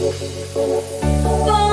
Oh.